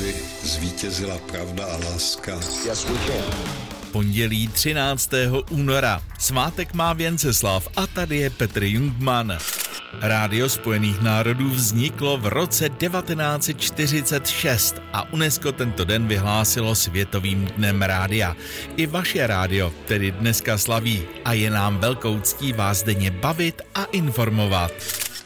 aby zvítězila pravda a láska. Yes, we can. Pondělí 13. února. Svátek má Věnceslav a tady je Petr Jungman. Rádio Spojených národů vzniklo v roce 1946 a UNESCO tento den vyhlásilo Světovým dnem rádia. I vaše rádio tedy dneska slaví a je nám velkou ctí vás denně bavit a informovat.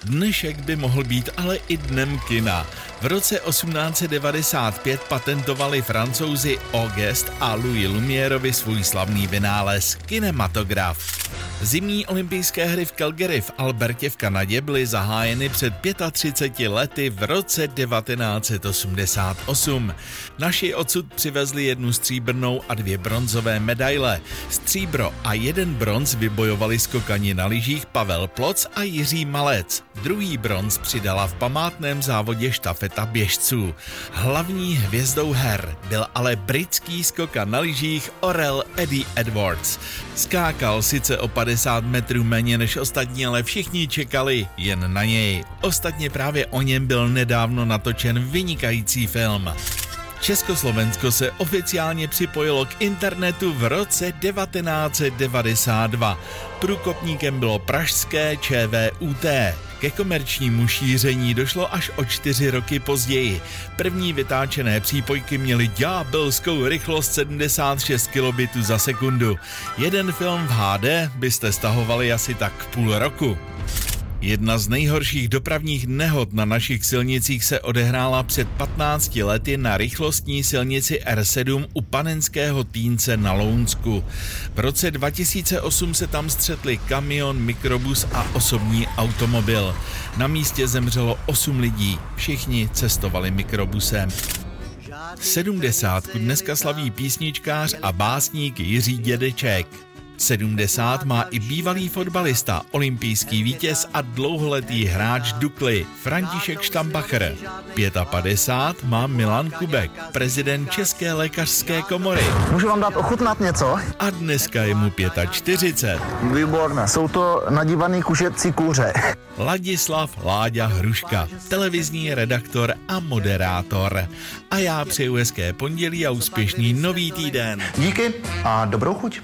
Dnešek by mohl být ale i dnem kina. V roce 1895 patentovali francouzi Auguste a Louis Lumierovi svůj slavný vynález kinematograf. Zimní olympijské hry v Calgary v Albertě v Kanadě byly zahájeny před 35 lety v roce 1988. Naši odsud přivezli jednu stříbrnou a dvě bronzové medaile. Stříbro a jeden bronz vybojovali skokani na lyžích Pavel Ploc a Jiří Malec. Druhý bronz přidala v památném závodě štafeta běžců. Hlavní hvězdou her byl ale britský skokan na lyžích Orel Eddie Edwards. Skákal sice o 50 metrů méně než ostatní, ale všichni čekali jen na něj. Ostatně právě o něm byl nedávno natočen vynikající film. Československo se oficiálně připojilo k internetu v roce 1992. Průkopníkem bylo pražské ČVUT. Ke komerčnímu šíření došlo až o čtyři roky později. První vytáčené přípojky měly ďábelskou rychlost 76 kilobitů za sekundu. Jeden film v HD byste stahovali asi tak půl roku. Jedna z nejhorších dopravních nehod na našich silnicích se odehrála před 15 lety na rychlostní silnici R7 u Panenského Týnce na Lounsku. V roce 2008 se tam střetli kamion, mikrobus a osobní automobil. Na místě zemřelo 8 lidí, všichni cestovali mikrobusem. 70 dneska slaví písničkář a básník Jiří Dědeček. 70 má i bývalý fotbalista, olympijský vítěz a dlouholetý hráč Dukly František Štambacher. 55 má Milan Kubek, prezident České lékařské komory. Můžu vám dát ochutnat něco? A dneska je mu 45. Výborné, jsou to nadívaný kušecí kůře. Ladislav Láďa Hruška, televizní redaktor a moderátor. A já přeju hezké pondělí a úspěšný nový týden. Díky a dobrou chuť.